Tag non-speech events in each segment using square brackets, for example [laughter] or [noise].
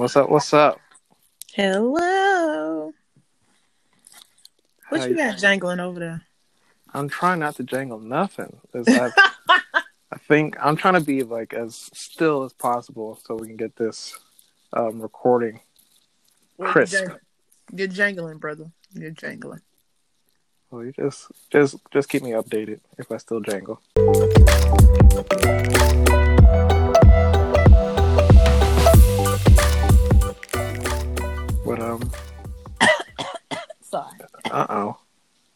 What's up? What's up? Hello. What How you got jangling over there? I'm trying not to jangle nothing. [laughs] I, think I'm trying to be like as still as possible so we can get this um, recording crisp. you jang- You're jangling, brother. You're jangling. Well, you just just just keep me updated if I still jangle. Uh oh,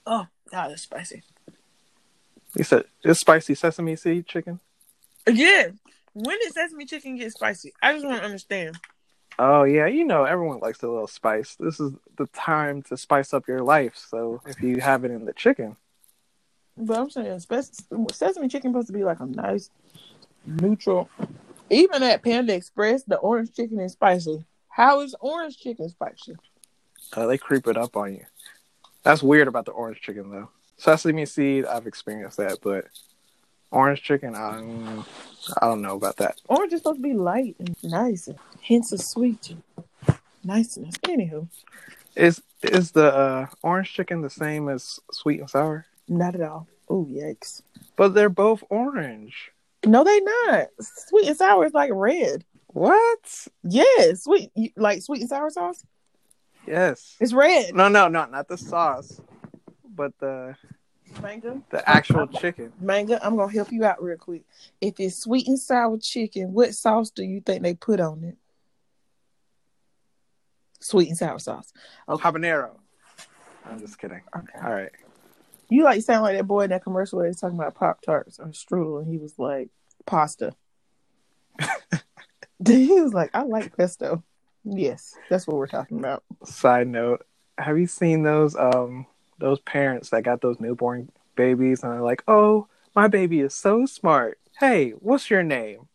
Oh, God, that's spicy. you said it's spicy sesame seed chicken. Yeah. When did sesame chicken get spicy? I just want to understand. Oh yeah, you know everyone likes a little spice. This is the time to spice up your life. So if you have it in the chicken, But I'm saying sesame chicken supposed to be like a nice, neutral. Even at Panda Express, the orange chicken is spicy. How is orange chicken spicy? uh, they creep it up on you. That's weird about the orange chicken though. Sesame seed, I've experienced that, but orange chicken, I don't, I don't know about that. Orange is supposed to be light and nice and hints of sweet and niceness. Anywho, Is is the uh, orange chicken the same as sweet and sour? not at all. Oh, yikes. But they're both orange. No, they not. Sweet and sour is like red. What? Yeah, sweet like sweet and sour sauce. Yes. It's red. No, no, no, not the sauce, but the Mango, the actual chicken. mango. I'm gonna help you out real quick. If it's sweet and sour chicken, what sauce do you think they put on it? Sweet and sour sauce. Okay. Habanero. I'm just kidding. Okay. All right. You like sound like that boy in that commercial where he's talking about Pop Tarts or strudel, and he was like pasta. [laughs] [laughs] he was like, I like pesto. Yes, that's what we're talking about. Side note: Have you seen those um those parents that got those newborn babies and they're like, "Oh, my baby is so smart. Hey, what's your name?"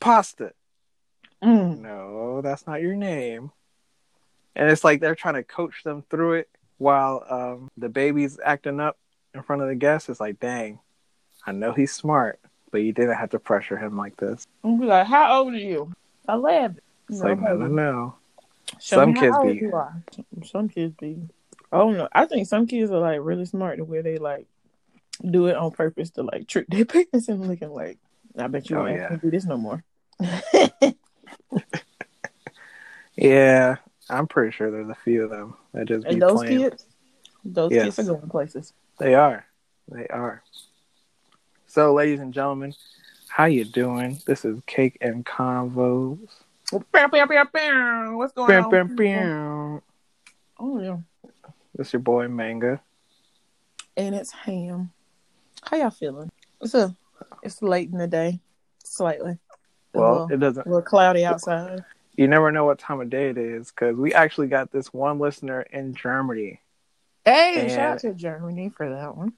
Pasta. Mm. No, that's not your name. And it's like they're trying to coach them through it while um the baby's acting up in front of the guests. It's like, dang, I know he's smart, but you didn't have to pressure him like this. And be like, How old are you? Eleven. It's No, like, no, no, no. Show Some me kids old be- you are. Some kids be. Oh no, I think some kids are like really smart to where they like do it on purpose to like trick their [laughs] parents and looking like, I bet you Oh, won't yeah. yeah. do this no more. [laughs] Yeah, I'm pretty sure there's a few of them that just be and those playing. kids, those Yes. kids are going places. They are. They are. So, ladies and gentlemen, how you doing? This is Cake and Convos. Bow, bow, bow, bow. What's going Bam, on? people? bam. Oh yeah, This your boy Manga. and it's ham. How y'all feeling? It's a, it's late in the day, slightly. Well, little, it doesn't. a little cloudy outside. You never know what time of day it is because we actually got this one listener in Germany. Hey, And- shout out to Germany for that one.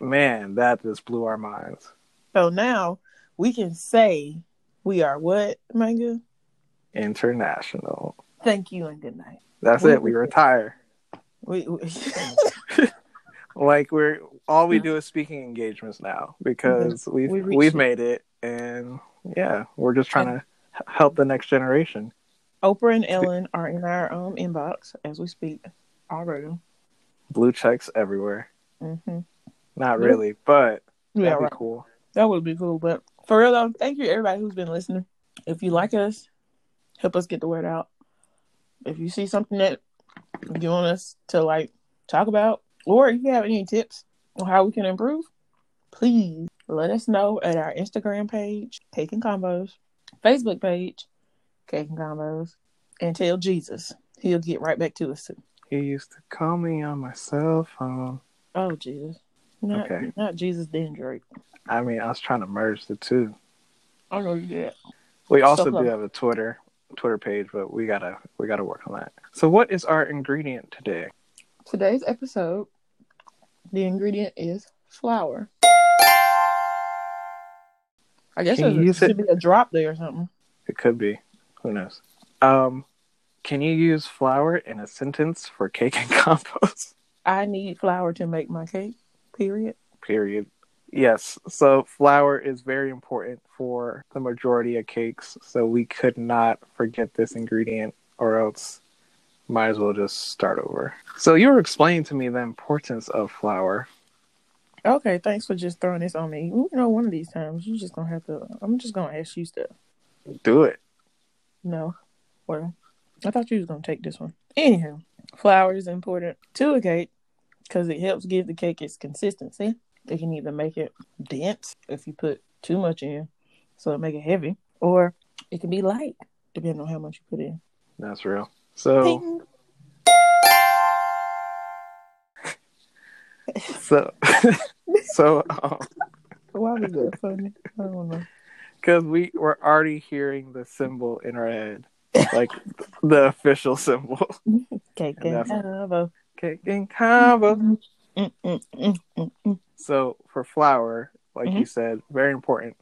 Man, that just blew our minds. So now we can say we are what, Manga? International. Thank you and good night. That's We- it. We retire. We, we [laughs] [laughs] Like we're all we do is speaking engagements now because we've We reached we've it. made it, and yeah, we're just trying to help the next generation. Oprah and Ellen are in our um inbox as we speak already. Blue checks everywhere. Mm-hmm. Not really, but Yeah, that'd be cool. That would be cool. But for real though, thank you everybody who's been listening. If you like us, help us get the word out. If you see something that you want us to like talk about, or if you have any tips on how we can improve, please let us know at our Instagram page, Cake and Convos, Facebook page, Cake and Convos, and tell Jesus. He'll get right back to us. He used to call me on my cell phone. Oh Jesus. Not Okay. not Jesus then Drake. I mean, I was trying to merge the two. I know you did. We also close. do have a Twitter Twitter page, but we gotta we gotta work on that. So, what is our ingredient today? Today's episode, the ingredient is flour. I guess Can you should it- be a drop there or something. It could be. Who knows? Um, can you use flour in a sentence for cake and [laughs] compost? I need flour to make my cake. Period. Period. Yes, so flour is very important for the majority of cakes, so we could not forget this ingredient or else might as well just start over. So you were explaining to me the importance of flour. Okay, thanks for just throwing this on me. You know, one of these times you're just gonna have to. I'm just gonna ask you stuff. Do it. No, well, I thought you was gonna take this one. Anyhow, flour is important to a cake because it helps give the cake its consistency. It can either make it dense if you put too much in, so it make it heavy, or it can be light depending on how much you put in. That's real. So Ding. [laughs] so [laughs] so um, Why was that funny? I don't know. because we were already hearing the symbol in our head, like the official symbol. [laughs] Cake And and that's- combo. Cake and combo. So for flour, like Mhm. you said, very important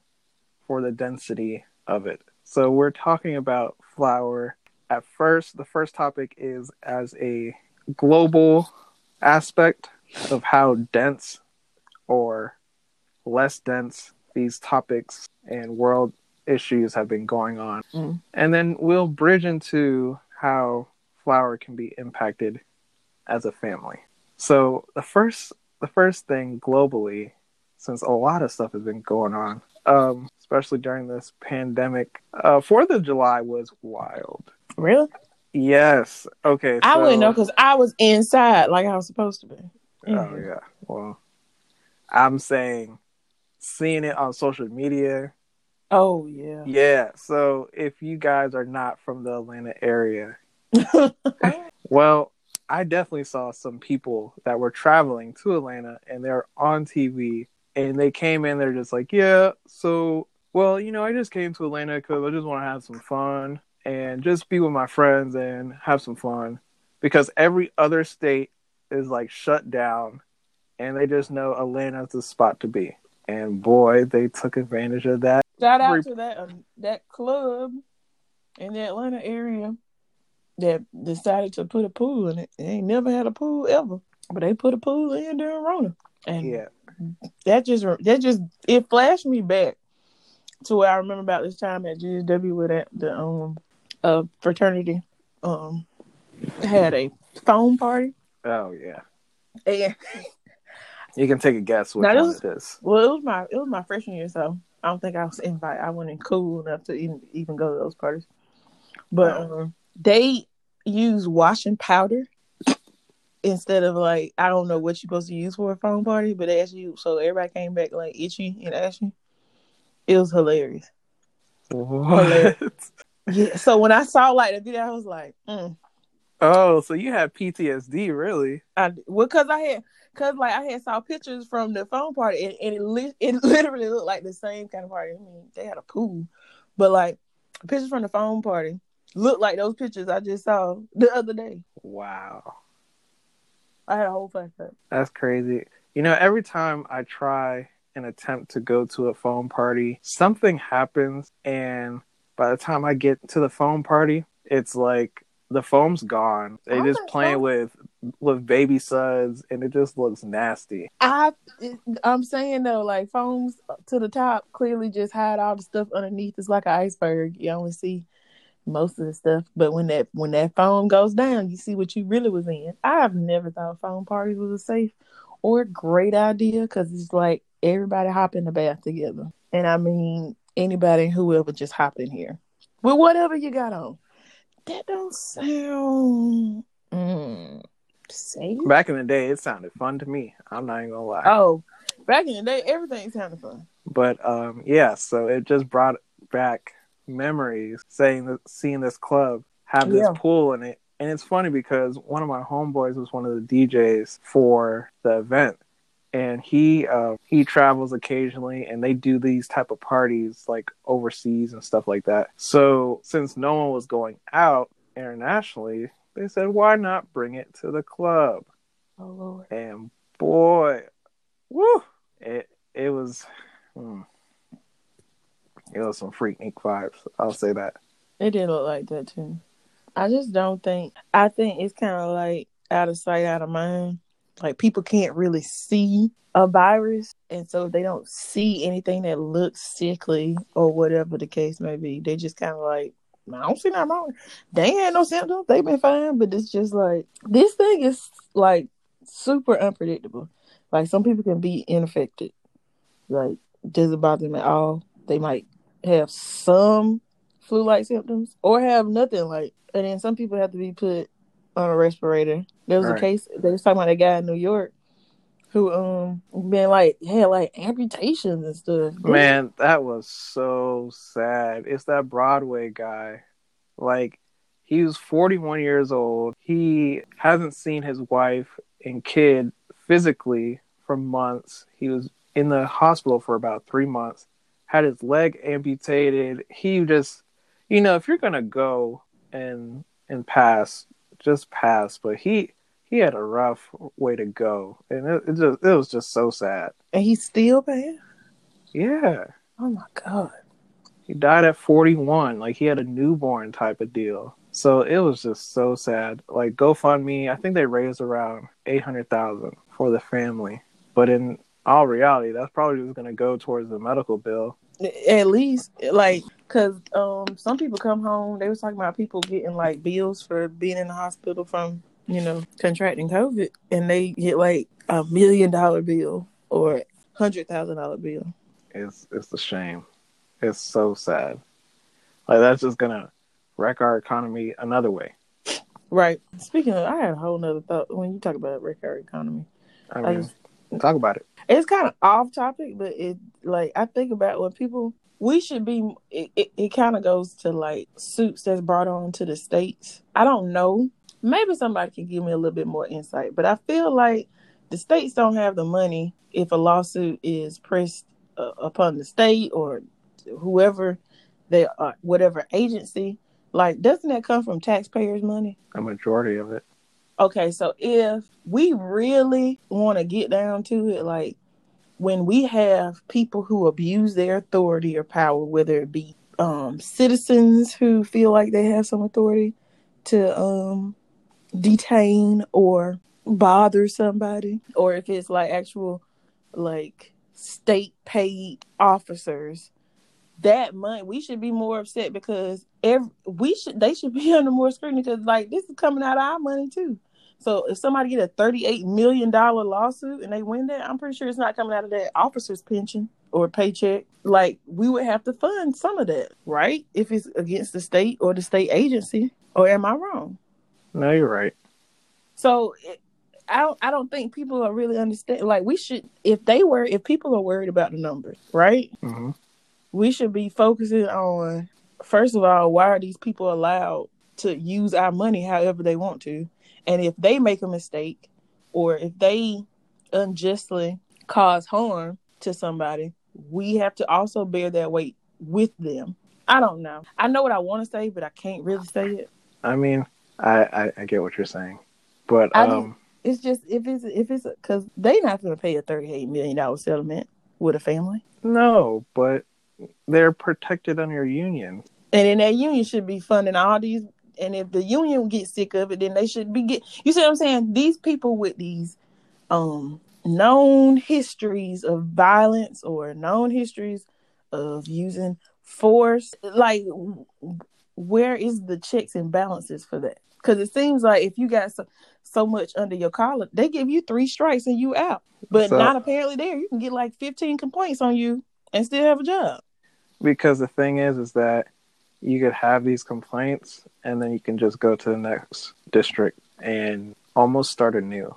for the density of it. So we're talking about flour. At first, the first topic is as a global aspect of how dense or less dense these topics and world issues have been going on. Mm. And then we'll bridge into how flour can be impacted as a family. So the first the first thing globally, since a lot of stuff has been going on, um, especially during this pandemic, uh, Fourth of July was wild. Really? Yes. Okay. I so- wouldn't know because I was inside like I was supposed to be. Oh Mhm. yeah. Well, I'm saying seeing it on social media. Oh yeah. Yeah. So if you guys are not from the Atlanta area, [laughs] well, I definitely saw some people that were traveling to Atlanta and they're on TV and they came in. They're just like, yeah. So, well, you know, I just came to Atlanta because I just want to have some fun and just be with my friends and have some fun because every other state is like shut down and they just know Atlanta's the spot to be. And boy, they took advantage of that. Shout out to that um, that club in the Atlanta area that decided to put a pool in it. They ain't never had a pool ever, but they put a pool in during Rona, and Yeah. that just that just it flashed me back to where I remember about this time at GSW where that the um uh fraternity um had a foam party Oh, yeah. and You can take a guess what Now, this- it is. well it was my it was my freshman year so I don't think I was invited I wasn't cool enough to even even go to those parties but um, they use washing powder instead of like I don't know what you're supposed to use for a foam party but they asked you so everybody came back like itchy and ashy it was hilarious What? yeah so when I saw like the video I was like mm. Oh, so you had PTSD, really? I well, cause I had, cause like I had saw pictures from the foam party, and, and it li- it [laughs] literally looked like the same kind of party. I mean, they had a pool, but like pictures from the foam party looked like those pictures I just saw the other day. Wow. I had a whole flashback. That's crazy. You know, every time I try and attempt to go to a foam party, something happens, and by the time I get to the foam party, it's like the foam's gone. They I just playing with with baby suds, and it just looks nasty. I I'm saying though, like phones to the top clearly just hide all the stuff underneath. It's like an iceberg. You only see most of the stuff, but when that when that phone goes down, you see what you really was in. I've never thought foam parties was a safe or a great idea because it's like everybody hop in the bath together, and I mean anybody whoever just hop in here with whatever you got on. That don't sound mm, safe. Back in the day, it sounded fun to me. I'm not even gonna lie. Oh, back in the day, everything sounded fun. But um, yeah, so it just brought back memories. Saying that seeing this club have this Yeah. pool in it, and it's funny because one of my homeboys was one of the DJs for the event, and he uh, he travels occasionally, and they do these type of parties like overseas and stuff like that. So since no one was going out internationally, they said, why not bring it to the club? Oh Lord. and boy, woo, it it was, hmm, it was some freaknik vibes. I'll say that. It did look like that too. I just don't think. I think it's kind of like out of sight, out of mind. like people can't really see a virus, and so they don't see anything that looks sickly or whatever the case may be. They just kind of like, I don't see nothing wrong. They ain't had no symptoms. They've been fine, but it's just like this thing is like super unpredictable. Like some people can be infected, like doesn't bother them at all. They might have some flu-like symptoms or have nothing like, and then some people have to be put on a respirator. There was a case they was talking about a guy in New York who um been like had like amputations and stuff. Man, that was so sad. It's that Broadway guy. Like he was 41 years old. He hasn't seen his wife and kid physically for months. He was in the hospital for about 3 months. Had his leg amputated. He just you know, if you're going to go and and pass, just pass, but he he had a rough way to go, and it, it just it was just so sad. And he's still bad. Yeah. Oh my god. He died at 41, like he had a newborn type of deal. So it was just so sad. Like GoFundMe, I think they raised around 800,000 for the family. But in all reality, that's probably just going to go towards the medical bill. At least, like, cause um, some people come home. They was talking about people getting like bills for being in the hospital from you know, contracting COVID and they get like a million dollar bill or hundred thousand dollar bill. It's it's a shame. It's so sad. Like that's just gonna wreck our economy another way. Right. Speaking of, I had a whole nother thought when you talk about wreck our economy. I mean, I just, talk about it. It's kind of off topic, but it like I think about when people we should be. It, it, it kind of goes to like suits that's brought on to the states. I don't know maybe somebody can give me a little bit more insight. But I feel like the states don't have the money if a lawsuit is pressed uh, upon the state or whoever they are, whatever agency. Like, doesn't that come from taxpayers' money? A majority of it. Okay, so if we really want to get down to it, like when we have people who abuse their authority or power, whether it be um, citizens who feel like they have some authority to um, detain or bother somebody, or if it's like actual like state paid officers, that money we should be more upset because every we should they should be [laughs] under more scrutiny because like this is coming out of our money too. So if somebody get a thirty-eight million dollar lawsuit and they win that, I'm pretty sure it's not coming out of that officer's pension or paycheck. Like we would have to fund some of that, right? If it's against the state or the state agency, or am I wrong? No, you're right. So it, I don't I don't think people are really understand. Like we should, if they were, if people are worried about the numbers, right? Mm-hmm. We should be focusing on first of all, why are these people allowed to use our money however they want to, and if they make a mistake or if they unjustly cause harm to somebody, we have to also bear that weight with them. I don't know. I know what I want to say, but I can't really say it. I mean, I, I, I get what you're saying, but um, it's just if it's if it's because they not going to pay a thirty eight million dollar settlement with a family. No, but they're protected under union, and then that union should be funding all these. And if the union gets sick of it, then they should be get. You see what I'm saying? These people with these um known histories of violence or known histories of using force, like where is the checks and balances for that? Because it seems like if you got so, so much under your collar, they give you three strikes and you out. But so, not apparently there. You can get like 15 complaints on you and still have a job. Because the thing is, is that you could have these complaints and then you can just go to the next district and almost start anew.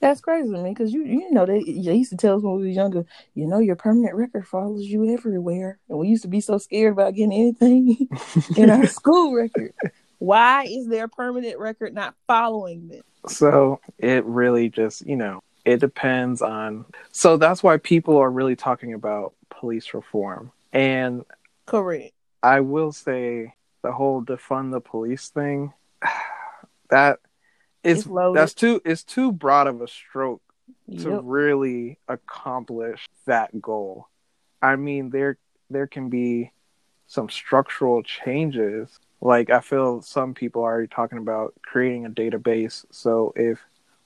That's crazy to me because you you know they, they used to tell us when we were younger, you know your permanent record follows you everywhere, and we used to be so scared about getting anything [laughs] in our school record. Why is their permanent record not following them? So it really just, you know, it depends on. So that's why people are really talking about police reform. And correct. I will say the whole defund the police thing, [sighs] that is that's too it's too broad of a stroke to yep. really accomplish that goal. I mean, there there can be some structural changes like I feel some people are already talking about creating a database. So if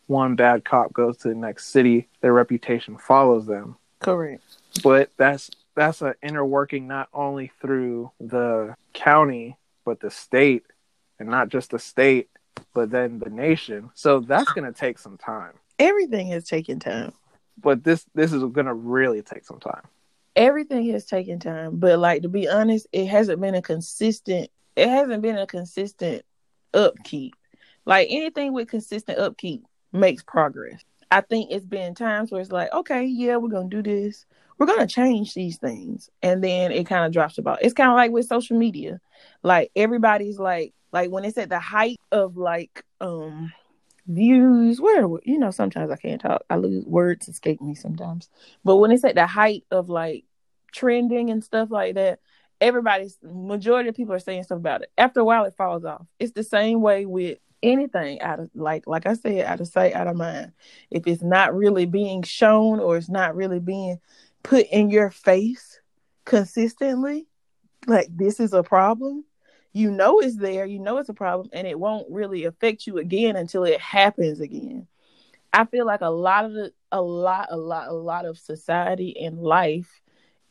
one bad cop goes to the next city, their reputation follows them. Correct. But that's that's an inner working not only through the county but the state, and not just the state, but then the nation. So that's going to take some time. Everything has taken time. But this this is going to really take some time. Everything has taken time, but like to be honest, it hasn't been a consistent. It hasn't been a consistent upkeep. Like anything with consistent upkeep makes progress. I think it's been times where it's like, okay, yeah, we're gonna do this. We're gonna change these things, and then it kind of drops about. It's kind of like with social media. Like everybody's like, like when it's at the height of like um views, where you know sometimes I can't talk. I lose words escape me sometimes. But when it's at the height of like trending and stuff like that, everybody's majority of people are saying stuff about it. After a while, it falls off. It's the same way with anything out of like like I said, out of sight, out of mind. If it's not really being shown or it's not really being put in your face consistently, like this is a problem, you know it's there, you know it's a problem, and it won't really affect you again until it happens again. I feel like a lot of the a lot, a lot, a lot of society and life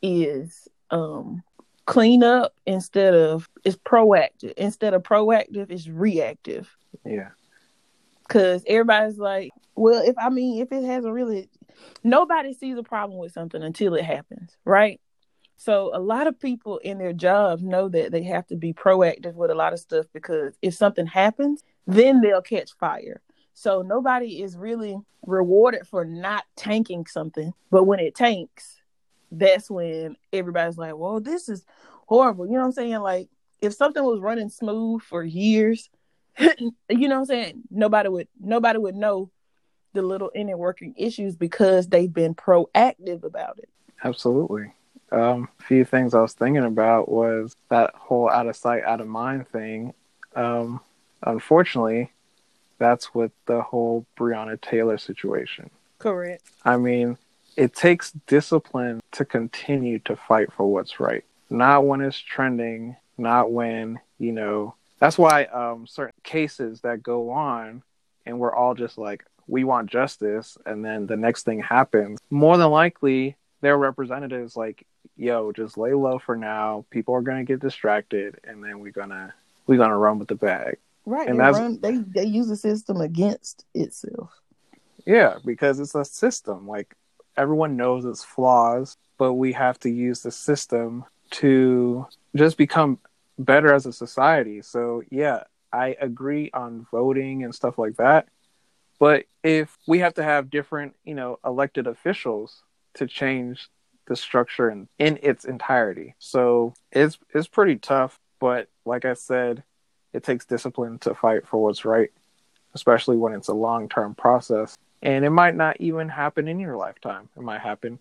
is um clean up instead of it's proactive. Instead of proactive, it's reactive. Yeah. Cause everybody's like, well, if I mean, if it hasn't really, nobody sees a problem with something until it happens, right? So a lot of people in their jobs know that they have to be proactive with a lot of stuff because if something happens, then they'll catch fire. So nobody is really rewarded for not tanking something, but when it tanks, that's when everybody's like, "Well, this is horrible." You know what I'm saying? Like if something was running smooth for years, [clears throat] you know what I'm saying? Nobody would nobody would know the little inner working issues because they've been proactive about it. Absolutely. Um, a few things I was thinking about was that whole out of sight, out of mind thing. Um, unfortunately, that's with the whole Breonna Taylor situation. Correct. I mean, it takes discipline to continue to fight for what's right. Not when it's trending, not when, you know, that's why um, certain cases that go on and we're all just like, we want justice, and then the next thing happens, more than likely, their representatives like, yo, just lay low for now. People are gonna get distracted, and then we're gonna we're gonna run with the bag. Right, and that's run, they they use the system against itself. Yeah, because it's a system. Like everyone knows its flaws, but we have to use the system to just become better as a society. So yeah, I agree on voting and stuff like that. But if we have to have different, you know, elected officials to change the structure in, in its entirety. So it's it's pretty tough, but like I said, it takes discipline to fight for what's right, especially when it's a long-term process. And it might not even happen in your lifetime. It might happen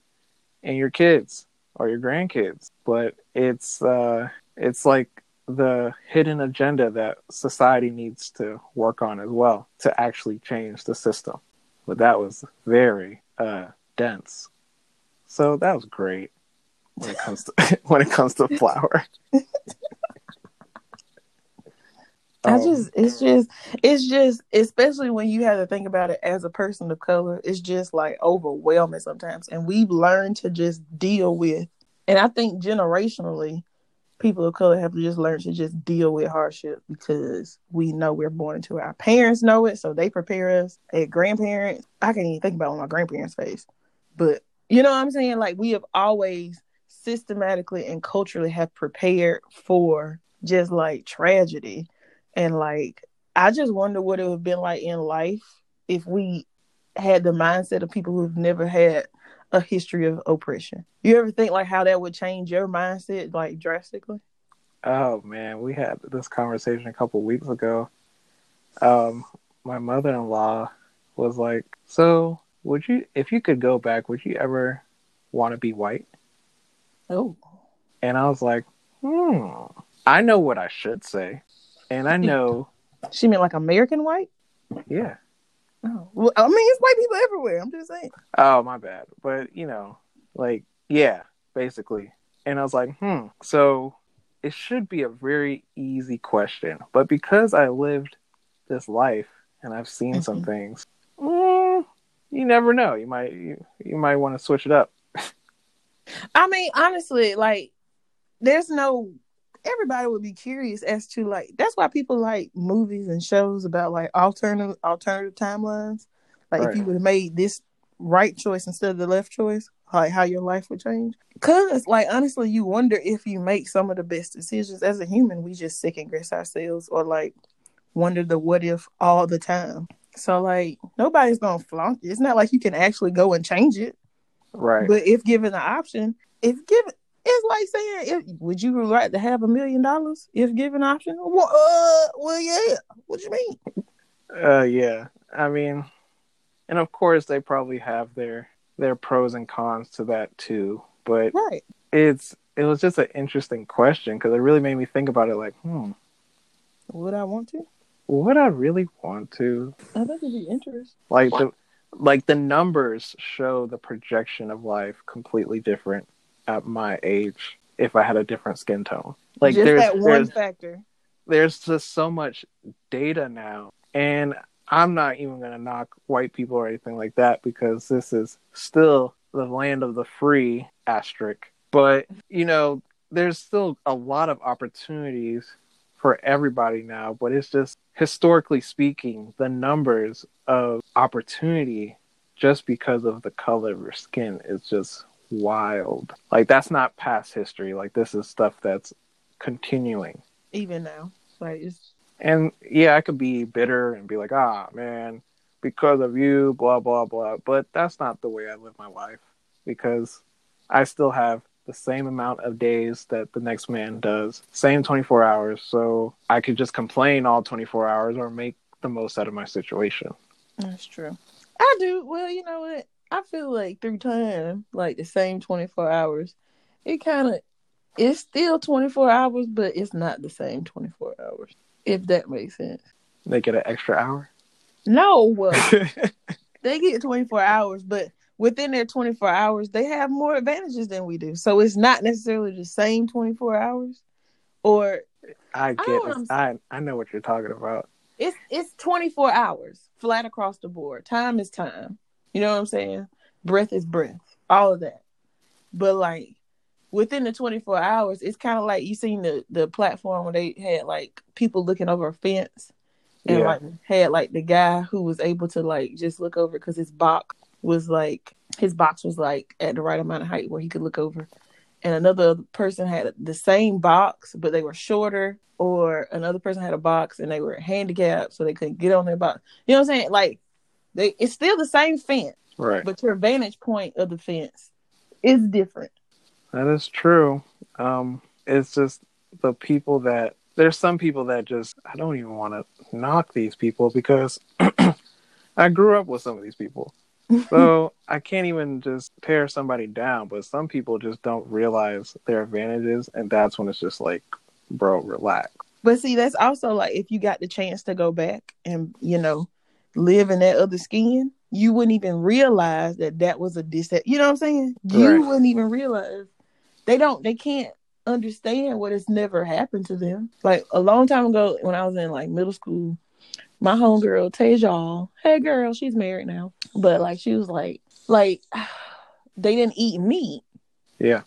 in your kids or your grandkids. But it's uh it's like the hidden agenda that society needs to work on as well to actually change the system. But that was very uh, dense. So that was great when it comes to [laughs] when it comes to [laughs] flour. [laughs] I just it's just it's just especially when you have to think about it as a person of color, it's just like overwhelming sometimes. And we've learned to just deal with and I think generationally people of color have to just learn to just deal with hardship because we know we're born into it. Our parents know it, so they prepare us. A grandparents, I can't even think about what my grandparents face, but you know what I'm saying? Like we have always systematically and culturally have prepared for just like tragedy, and like I just wonder what it would have been like in life if we had the mindset of people who've never had a history of oppression. You ever think like how that would change your mindset like drastically? Oh man, we had this conversation a couple weeks ago. Um, my mother-in-law was like, "So, would you, if you could go back, would you ever want to be white?" Oh, and I was like, "Hmm, I know what I should say, and I know." [laughs] she meant like American white. Yeah. Oh, well, I mean, it's white people everywhere. I'm just saying. Oh, my bad. But you know, like, yeah, basically. And I was like, hmm. So it should be a very easy question, but because I lived this life and I've seen mm-hmm. some things, mm, you never know. You might you, you might want to switch it up. [laughs] I mean, honestly, like there's no everybody would be curious as to like that's why people like movies and shows about like alternative alternative timelines. Like Right. if you would have made this right choice instead of the left choice, like how your life would change. Cause like honestly, you wonder if you make some of the best decisions as a human, we just second guess ourselves or like wonder the what if all the time. So like nobody's gonna flaunt it. It's not like you can actually go and change it. Right. But if given the option, if given, it's like saying, if, would you like to have a million dollars if given option? Well, uh, well, yeah. What you mean? Uh, yeah. I mean, and of course they probably have their their pros and cons to that too. But Right. it's it was just an interesting question because it really made me think about it. Like, hmm, Would I want to? would I really want to? I think it'd be interesting. Like the like the numbers show the projection of life completely different at my age if I had a different skin tone. Like Just there's that one there's factor. there's just so much data now and i'm not even to knock white people or anything like that because this is still the land of the free asterisk but you know there's still a lot of opportunities for everybody now but it's just historically speaking the numbers of opportunity just because of the color of your skin is just wild like that's not past history like this is stuff that's continuing Even now, like it's and yeah, I could be bitter and be like, ah, man, because of you, blah, blah, blah. But that's not the way I live my life because I still have the same amount of days that the next man does, same 24 hours. So I could just complain all 24 hours or make the most out of my situation. that's true. I do. Well, you know what? I feel like through time, like the same twenty four hours, it kind of it's still twenty four hours, but it's not the same twenty four hours. If that makes sense. They get an extra hour. No, [laughs] they get 24 hours, but within their 24 hours, they have more advantages than we do. So it's not necessarily the same 24 hours, or I I get it. I'm I, I know what you're talking about. it's it's 24 hours flat across the board. Time is time. You know what I'm saying? Breath is breath. All of that. But like within the 24 hours, it's kind of like you seen the the platform where they had like people looking over a fence and Yeah. like had like the guy who was able to like just look over because his box was like his box was like at the right amount of height where he could look over and another person had the same box but they were shorter or another person had a box and they were handicapped so they couldn't get on their box you know what i'm saying like they it's still the same fence Right. but your vantage point of the fence is different That is true. Um, it's just the people that there's some people that just I don't even want to knock these people because [clears throat] I grew up with some of these people. [laughs] So I can't even just tear somebody down, but some people just don't realize their advantages and that's when it's just like, bro, relax. But see, that's also like if you got the chance to go back and you know live in that other skin, you wouldn't even realize that that was a dis. You know what I'm saying? You Right. wouldn't even realize they don't. They can't understand what has never happened to them. Like a long time ago, when I was in like middle school, my homegirl Tejal, hey girl, she's married now, but like she was like, like [sighs] they didn't eat meat. Yeah.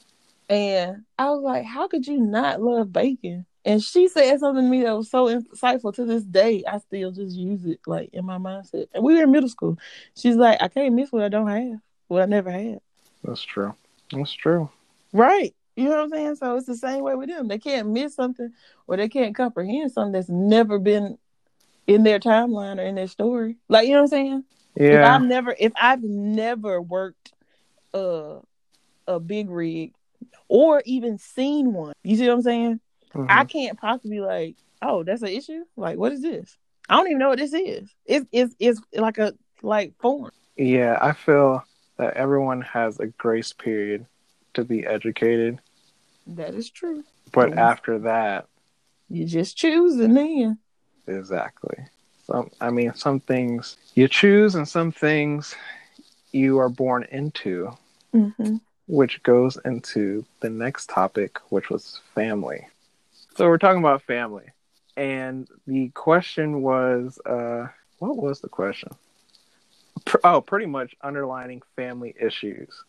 And I was like, how could you not love bacon? And she said something to me that was so insightful to this day. I still just use it like in my mindset. And we were in middle school. She's like, I can't miss what I don't have, what I never had. That's true. That's true. Right. You know what I'm saying? So it's the same way with them. They can't miss something or they can't comprehend something that's never been in their timeline or in their story. Like, you know what I'm saying? Yeah. If I've never if I've never worked uh a big rig or even seen one, you see what I'm saying? Mhm. I can't possibly like, oh, that's an issue. Like, what is this? I don't even know what this is. It's it's it's like a like form. Yeah, I feel that everyone has a grace period to be educated, That is true. but Mhm. after that, You just choose and then exactly. Some, I mean, some things you choose, and some things you are born into, hmm which goes into the next topic, which was family. So we're talking about family, and the question was, uh, what was the question? oh, pretty much underlining family issues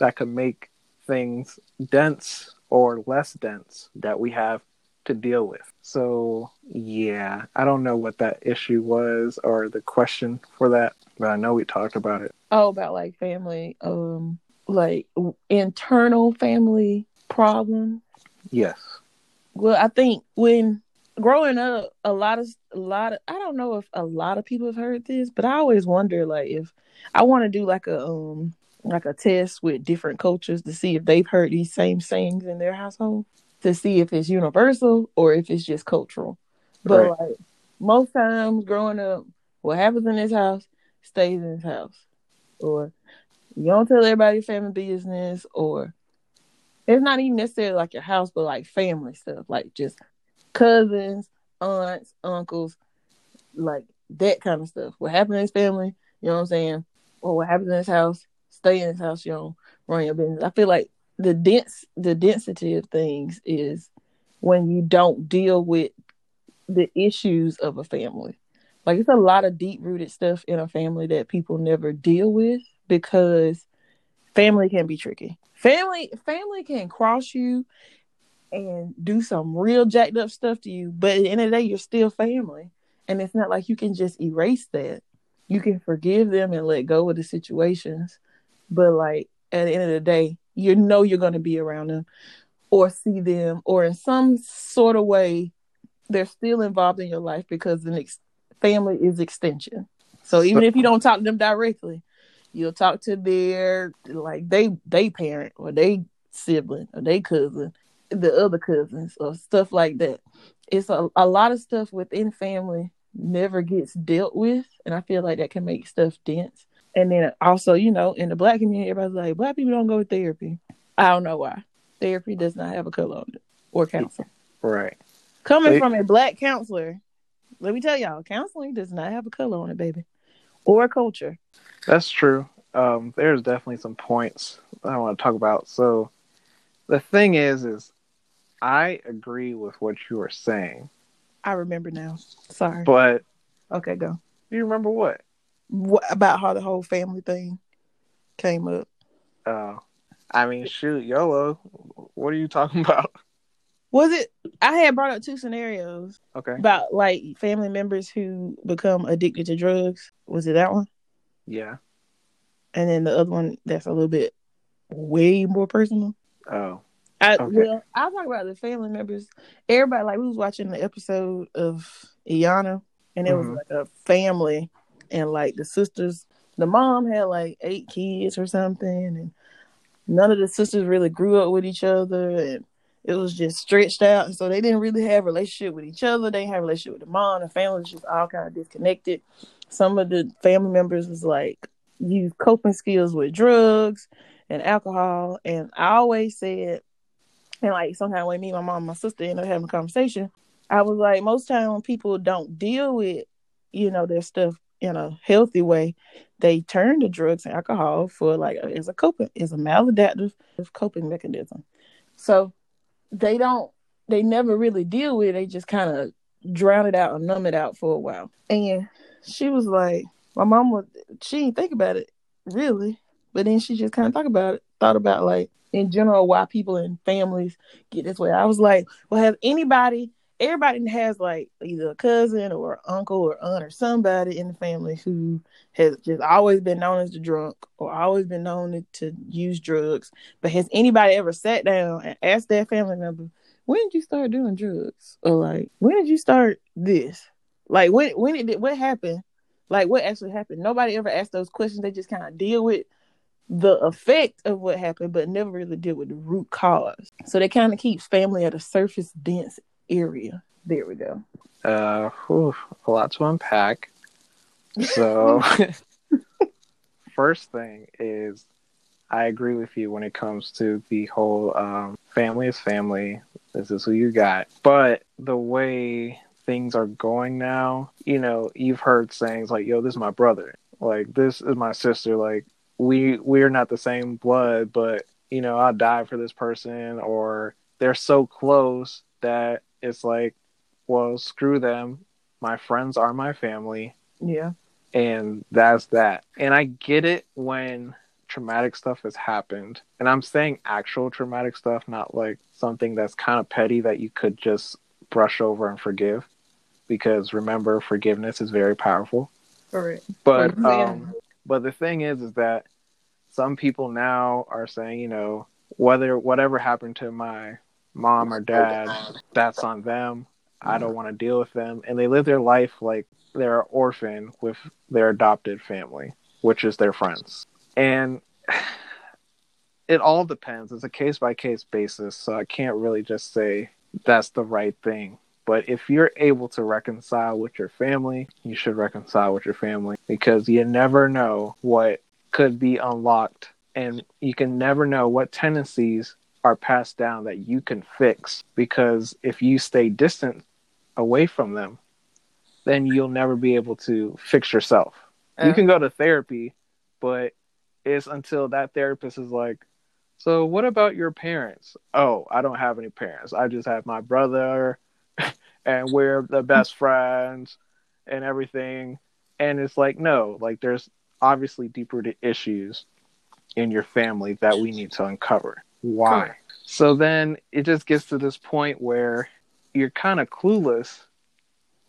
that could make things dense or less dense that we have to deal with. So, yeah, I don't know what that issue was or the question for that, but I know we talked about it. Oh, about like family, um, like internal family problems. Yes. Well, I think when growing up, a lot of a lot of I don't know if a lot of people have heard this, but I always wonder like if I want to do like a um like a test with different cultures to see if they've heard these same sayings in their household to see if it's universal or if it's just cultural. But right. like most times growing up, what happens in this house stays in this house. Or you don't tell everybody your family business or it's not even necessarily like your house, but like family stuff, like just cousins, aunts, uncles, like that kind of stuff. What happened in his family, you know what I'm saying? Or what happens in his house, stay in his house, you know, run your business. I feel like the dense the density of things is when you don't deal with the issues of a family. Like it's a lot of deep rooted stuff in a family that people never deal with because family can be tricky. Family family can cross you and do some real jacked up stuff to you, but at the end of the day, you're still family. And it's not like you can just erase that. You can forgive them and let go of the situations. But like at the end of the day, you know you're going to be around them or see them or in some sort of way they're still involved in your life because the ex- family is extension. So even if you don't talk to them directly, you'll talk to their like they they parent or they sibling or they cousin, the other cousins or stuff like that. It's a, a lot of stuff within family never gets dealt with, and I feel like that can make stuff dense. And then also, you know, in the black community, everybody's like, black people don't go to therapy. I don't know why. Therapy does not have a color on it or counseling. Right. Coming they, from a black counselor, let me tell y'all, counseling does not have a color on it, baby, or a culture. That's true. Um, there's definitely some points I want to talk about. So the thing is, is I agree with what you are saying. I remember now. Sorry. But okay, go. You remember what? What about how the whole family thing came up? Oh, uh, I mean, shoot, YOLO. What are you talking [laughs] about? Was it? I had brought up two scenarios. Okay. About like family members who become addicted to drugs. Was it that one? Yeah. And then the other one that's a little bit way more personal. Oh. I, okay. Well, I'll talk about the family members. Everybody, like, we was watching the episode of Iyanla, and it mm-hmm. was like a family, and like the sisters, the mom had like eight kids or something, and none of the sisters really grew up with each other, and it was just stretched out, and so they didn't really have relationship with each other. They have relationship with the mom. The family was just all kind of disconnected. Some of the family members was like use coping skills with drugs and alcohol, and I always said and like sometimes when me, my mom, my sister end up having a conversation, I was like, most time when people don't deal with, you know, their stuff in a healthy way, they turn to drugs and alcohol for like as a coping, as a maladaptive coping mechanism. So they don't, they never really deal with it. They just kind of drown it out and numb it out for a while. And she was like, my mom was, she didn't think about it really, but then she just kind of thought about it, thought about like, in general why people and families get this way. I was like, well, have anybody, everybody has like either a cousin or uncle or aunt or somebody in the family who has just always been known as the drunk or always been known to, use drugs. But has anybody ever sat down and asked their family member, when did you start doing drugs? Or like, when did you start this? Like, when when did what happened? Like, what actually happened? Nobody ever asked those questions. They just kind of deal with the effect of what happened, but never really deal with the root cause. So that kind of keeps family at a surface dense area. There we go. Uh, whew, a lot to unpack. So, [laughs] first thing is, I agree with you when it comes to the whole um, family is family. This is who you got. But the way things are going now, you know, you've heard sayings like, yo, this is my brother. Like, this is my sister. Like, we we're not the same blood, but you know, I'll die for this person, or they're so close that it's like, well, screw them. My friends are my family. Yeah. And that's that. And I get it when traumatic stuff has happened. And I'm saying actual traumatic stuff, not like something that's kind of petty that you could just brush over and forgive. Because remember, forgiveness is very powerful. Correct. But Yeah. um, but the thing is, is that some people now are saying, you know, whether whatever happened to my mom or dad, that's on them. I don't mm. want to deal with them, and they live their life like they're an orphan with their adopted family, which is their friends, and [sighs] it all depends. It's a case by case basis, so I can't really just say that's the right thing. But if you're able to reconcile with your family, you should reconcile with your family because you never know what could be unlocked and you can never know what tendencies are passed down that you can fix because if you stay distant away from them, then you'll never be able to fix yourself. You Uh, can go to therapy, but it's until that therapist is like, So, what about your parents? Oh, I don't have any parents. I just have my brother, [laughs] and we're the best friends and everything. And it's like, no, like, there's obviously deeper issues in your family that we need to uncover. Why? Correct. So then it just gets to this point where you're kind of clueless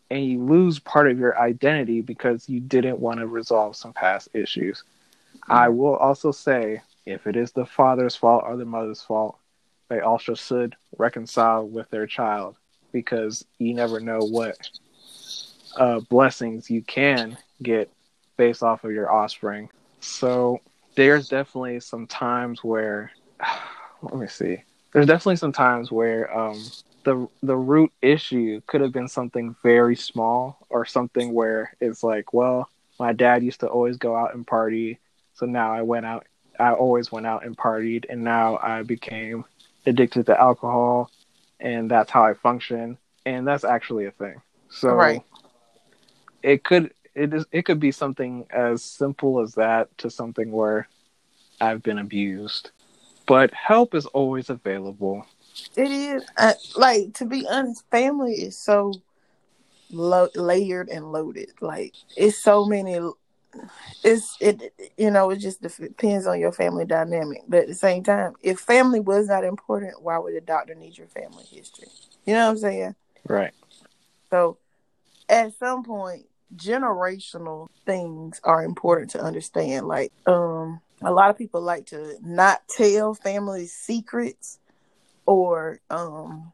and you lose part of your identity because you didn't want to resolve some past issues. I will also say if it is the father's fault or the mother's fault, they also should reconcile with their child because you never know what uh, blessings you can get based off of your offspring. So there's definitely some times where, [sighs] let me see, there's definitely some times where um, the the root issue could have been something very small or something where it's like, well, my dad used to always go out and party, so now I went out. I always went out and partied, and now I became addicted to alcohol, and that's how I function, and that's actually a thing. So Right. it could it is it could be something as simple as that to something where I've been abused, but help is always available. It is uh, like to be honest, family is so lo- layered and loaded. Like it's so many. It's it you know it just depends on your family dynamic. But at the same time, if family was not important, why would a doctor need your family history? You know what I'm saying? Right. So at some point, generational things are important to understand. Like um, a lot of people like to not tell family secrets or um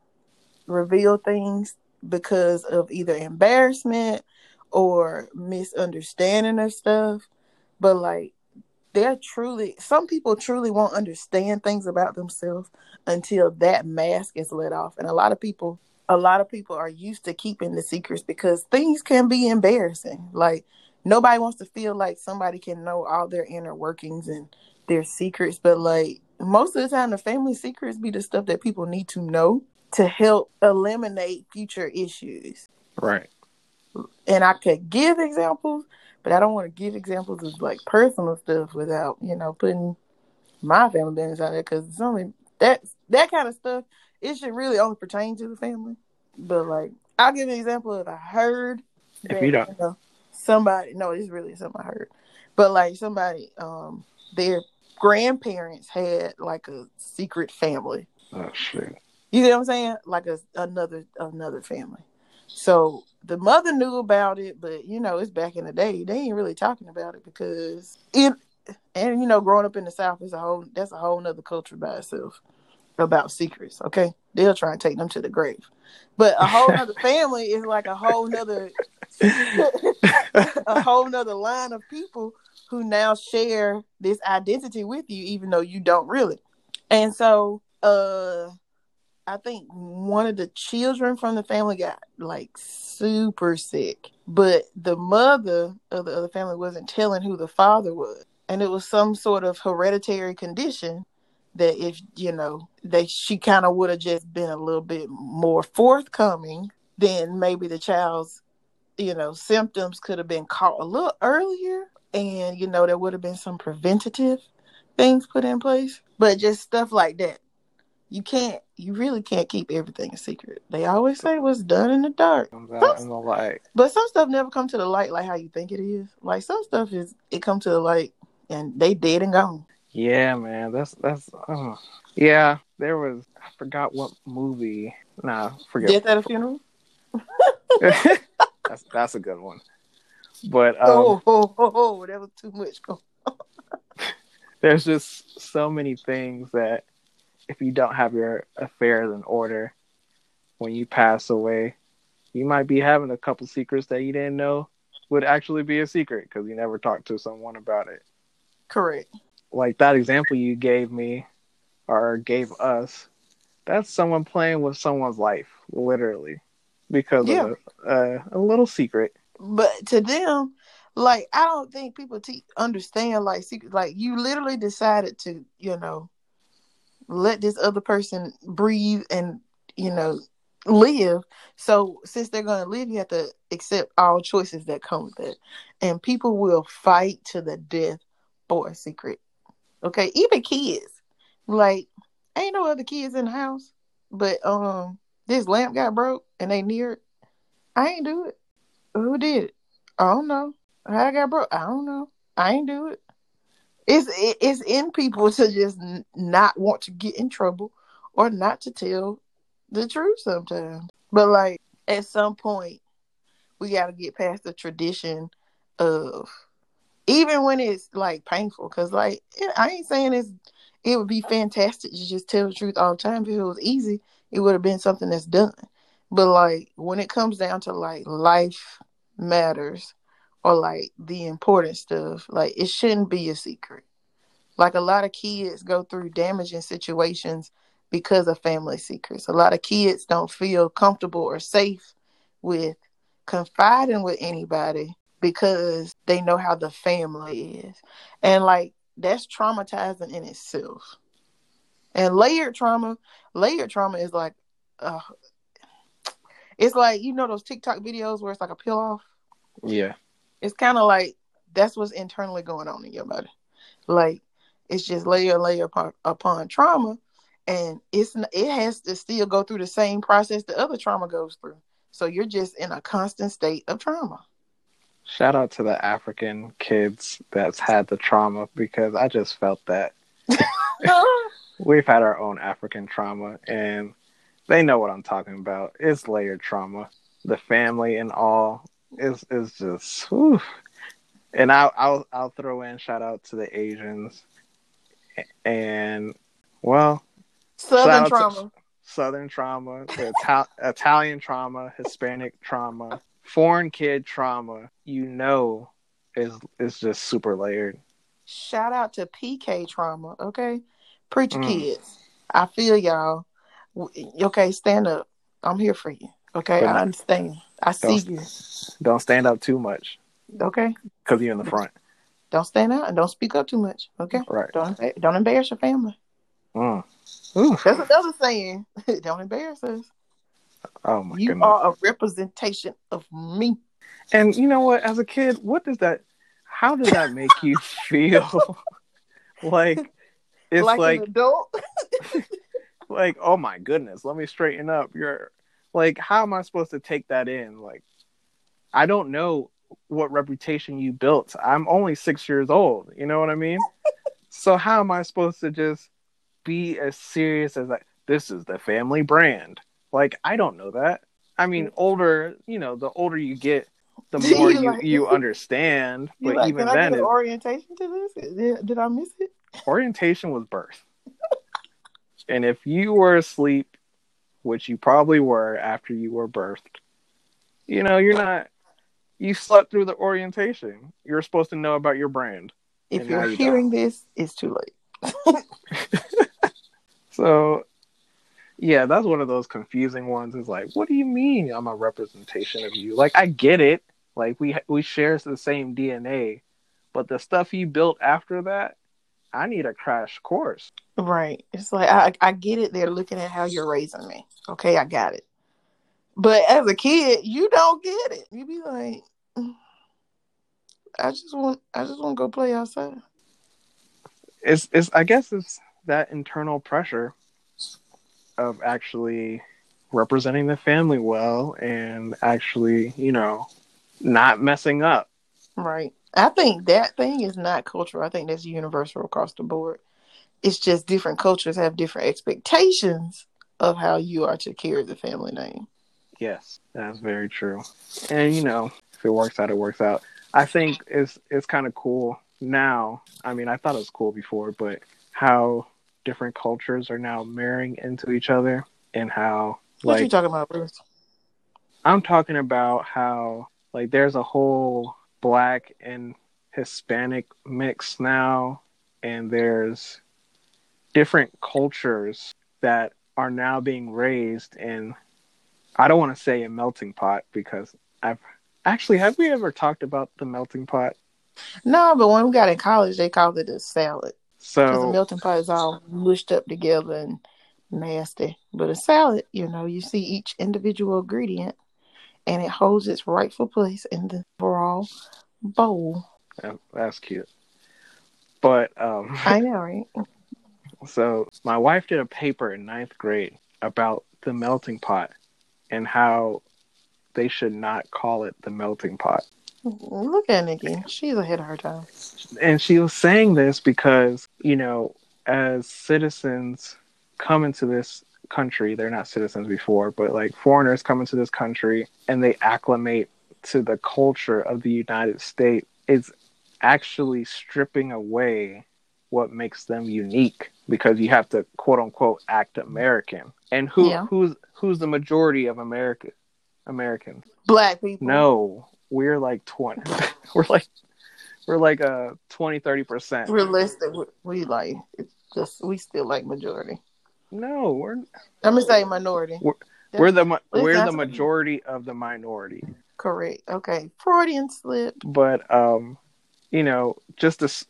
reveal things because of either embarrassment or misunderstanding of stuff. But like they're truly some people truly won't understand things about themselves until that mask is let off. And a lot of people a lot of people are used to keeping the secrets because things can be embarrassing. Like nobody wants to feel like somebody can know all their inner workings and their secrets, but like most of the time the family secrets be the stuff that people need to know to help eliminate future issues. Right. And I could give examples, but I don't want to give examples of like personal stuff without, you know, putting my family business out there because it's only that that kind of stuff. It should really only pertain to the family. But like, I'll give an example of I heard If you don't. know, somebody. No, it's really something I heard. But like somebody, um, their grandparents had like a secret family. Oh shit. You know what I'm saying? Like a another another family. So the mother knew about it, but you know, it's back in the day. They ain't really talking about it because it and you know, growing up in the South is a whole that's a whole nother culture by itself about secrets, okay? They'll try and take them to the grave. But a whole other [laughs] family is like a whole nother [laughs] a whole nother line of people who now share this identity with you, even though you don't really. And so, uh, I think one of the children from the family got like super sick, but the mother of the other family wasn't telling who the father was, and it was some sort of hereditary condition that if you know that she kind of would have just been a little bit more forthcoming, then maybe the child's you know symptoms could have been caught a little earlier, and you know there would have been some preventative things put in place, but just stuff like that you can't you really can't keep everything a secret. They always say what's done in the dark. Comes out in the light. But some stuff never come to the light like how you think it is. Like some stuff is it come to the light and they dead and gone. Yeah, man. That's that's. Uh, yeah, there was. I forgot what movie. Nah, forget. Death at a funeral. [laughs] that's that's a good one. But um, oh, oh, oh, oh, that was too much. [laughs] there's just so many things that if you don't have your affairs in order when you pass away, you might be having a couple secrets that you didn't know would actually be a secret because you never talked to someone about it. Correct. Like that example you gave me or gave us, that's someone playing with someone's life, literally, because yeah. of a, uh, a little secret. But to them, like I don't think people te- understand like secret. Like you literally decided to, you know, let this other person breathe and you know live. So since they're going to live, you have to accept all choices that come with it. And people will fight to the death for a secret. Okay, even kids. Like, ain't no other kids in the house, but um, this lamp got broke and they near it. I ain't do it. Who did it? I don't know. How I got broke? I don't know. I ain't do it it's it's in people [laughs] to just not want to get in trouble or not to tell the truth sometimes. But like at some point, we got to get past the tradition of even when it's like painful. Cause like I ain't saying it's it would be fantastic to just tell the truth all the time. If it was easy, it would have been something that's done. But like when it comes down to like life matters or like the important stuff, like it shouldn't be a secret. Like a lot of kids go through damaging situations because of family secrets. A lot of kids don't feel comfortable or safe with confiding with anybody because they know how the family is. And like that's traumatizing in itself. And layered trauma, layered trauma is like uh it's like you know those TikTok videos where it's like a peel off? Yeah it's kind of like that's what's internally going on in your body. Like it's just layer layer upon, upon trauma, and it's it has to still go through the same process the other trauma goes through. So you're just in a constant state of trauma. Shout out to the African kids that's had the trauma because I just felt that. [laughs] We've had our own African trauma and they know what I'm talking about. It's layered trauma. The family and all is is just whew. and I'll I'll I'll throw in shout out to the Asians and well Southern trauma. To, Southern trauma, Ital- Italian trauma, Hispanic trauma, foreign kid trauma, you know is is just super layered. Shout out to PK trauma, okay? Preacher mm. kids. I feel y'all. Okay, stand up. I'm here for you. Okay, but I understand. I see you. Don't stand up too much. Okay. Because you're in the front. Don't stand out and don't speak up too much. Okay. Right. Don't don't embarrass your family. Mm. That's another saying. [laughs] don't embarrass us. Oh my you goodness. are a representation of me. And you know what? As a kid, what does that? How does that make you [laughs] feel? [laughs] like it's like, like adult. [laughs] like oh my goodness, let me straighten up. You're like how am i supposed to take that in like i don't know what reputation you built i'm only six years old you know what i mean so how am i supposed to just be as serious as like this is the family brand like i don't know that i mean older you know the older you get the [laughs] more you, like, you understand but like, even then it, orientation to this did, did i miss it orientation was birth and if you were asleep which you probably were after you were birthed, you know, you're not, you slept through the orientation. You're supposed to know about your brand. If you're you hearing don't. this, it's too late. [laughs] [laughs] so, yeah, that's one of those confusing ones. Is like, what do you mean I'm a representation of you? Like, I get it. Like, we we share the same DNA, but the stuff you built after that, I need a crash course. Right. It's like I I get it. They're looking at how you're raising me. Okay, I got it. But as a kid, you don't get it. You be like, I just want I just want to go play outside. It's it's I guess it's that internal pressure of actually representing the family well and actually, you know, not messing up. Right. I think that thing is not cultural. I think that's universal across the board. It's just different cultures have different expectations of how you are to carry the family name. Yes, that's very true. And you know, if it works out, it works out. I think it's it's kind of cool now. I mean, I thought it was cool before, but how different cultures are now marrying into each other, and how What like you talking about, Bruce? I'm talking about how like there's a whole black and Hispanic mix now, and there's different cultures that are now being raised in. I don't want to say a melting pot because I've actually have we ever talked about the melting pot? No, but when we got in college, they called it a salad because the So melting pot is all mushed up together and nasty. But a salad, you know, you see each individual ingredient, and it holds its rightful place in the overall bowl. that's cute. But um, [laughs] I know, right? So my wife did a paper in ninth grade about the melting pot and how they should not call it the melting pot. Look at Nikki; she's ahead of her time. And she was saying this because, you know, as citizens come into this country, they're not citizens before, but like foreigners come into this country and they acclimate to the culture of the United States, it's actually stripping away what makes them unique because you have to quote unquote act American. And who Yeah. who's who's the majority of America Americans? Black people. No, we're like 20 [laughs] we're like we're like uh 20 30%. we're less we- we like. It's just we still like majority. No, we're I'm gonna say minority. we're the ma- It's we're the majority of the minority. Correct. Okay. Freudian slip. But um you know, just to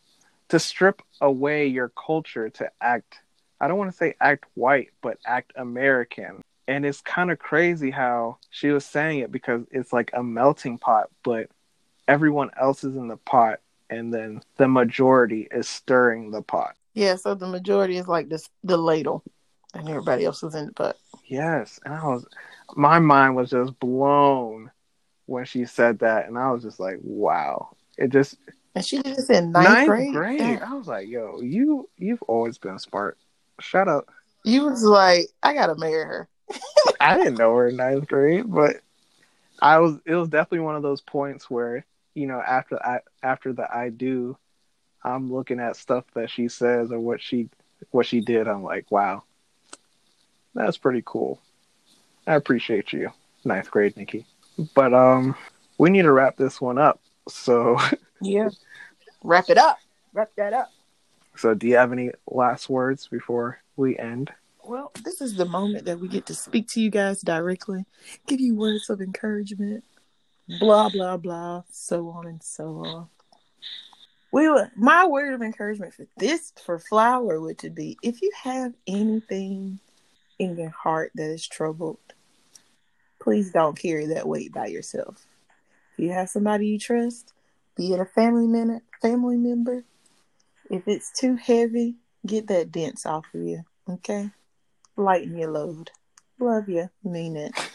to strip away your culture to act I don't want to say act white, but act American. And it's kind of crazy how she was saying it because it's like a melting pot, but everyone else is in the pot and then the majority is stirring the pot. Yeah. So the majority is like this the ladle, and everybody else is in the pot. Yes, and I was my mind was just blown when she said that and I was just like, wow. It just And she did this in ninth, ninth, grade. grade. I was like, yo, you you've always been smart. Shut up. You was like, I gotta marry her. I didn't know her in ninth grade, but I was. It was definitely one of those points where you know after I after the I do, I'm looking at stuff that she says or what she what she did. I'm like, wow, that's pretty cool. I appreciate you, ninth grade Nikki. But um, we need to wrap this one up. So [laughs] Yeah. Wrap it up. Wrap that up. so do you have any last words before we end? Well, this is the moment that we get to speak to you guys directly, give you words of encouragement, blah blah blah, so on and so on. We would, my word of encouragement for this for flour would to be if you have anything in your heart that is troubled, please don't carry that weight by yourself. If you have somebody you trust, be it a family member, family member, if it's too heavy, get that dents off of you. Okay lighten your load. Love you. Mean it. [laughs]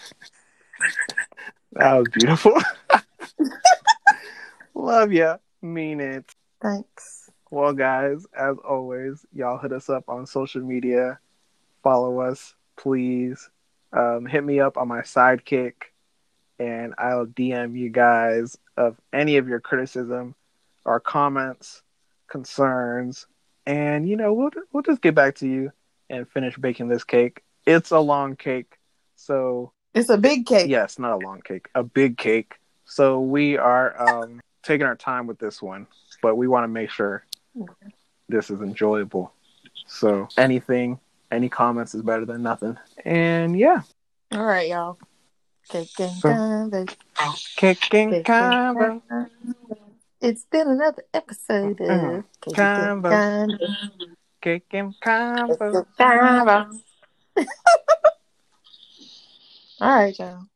That was beautiful. [laughs] Love you. Mean it. Thanks. Well, guys, as always, y'all hit us up on social media. Follow us, please. Um, hit me up on my sidekick, and I'll DM you guys of any of your criticism or comments, concerns, and you know we'll we'll just get back to you and finish baking this cake. It's a long cake, so It's a big cake. Yes, not a long cake, a big cake. So we are um, taking our time with this one, but we want to make sure this is enjoyable. So anything, any comments is better than nothing. And yeah, All right, y'all. Cake and So- kicking Cake and combo. convo. It's been another episode of Mm. Cake Convo. and Convo. Cake and combo. Convo. All right, y'all.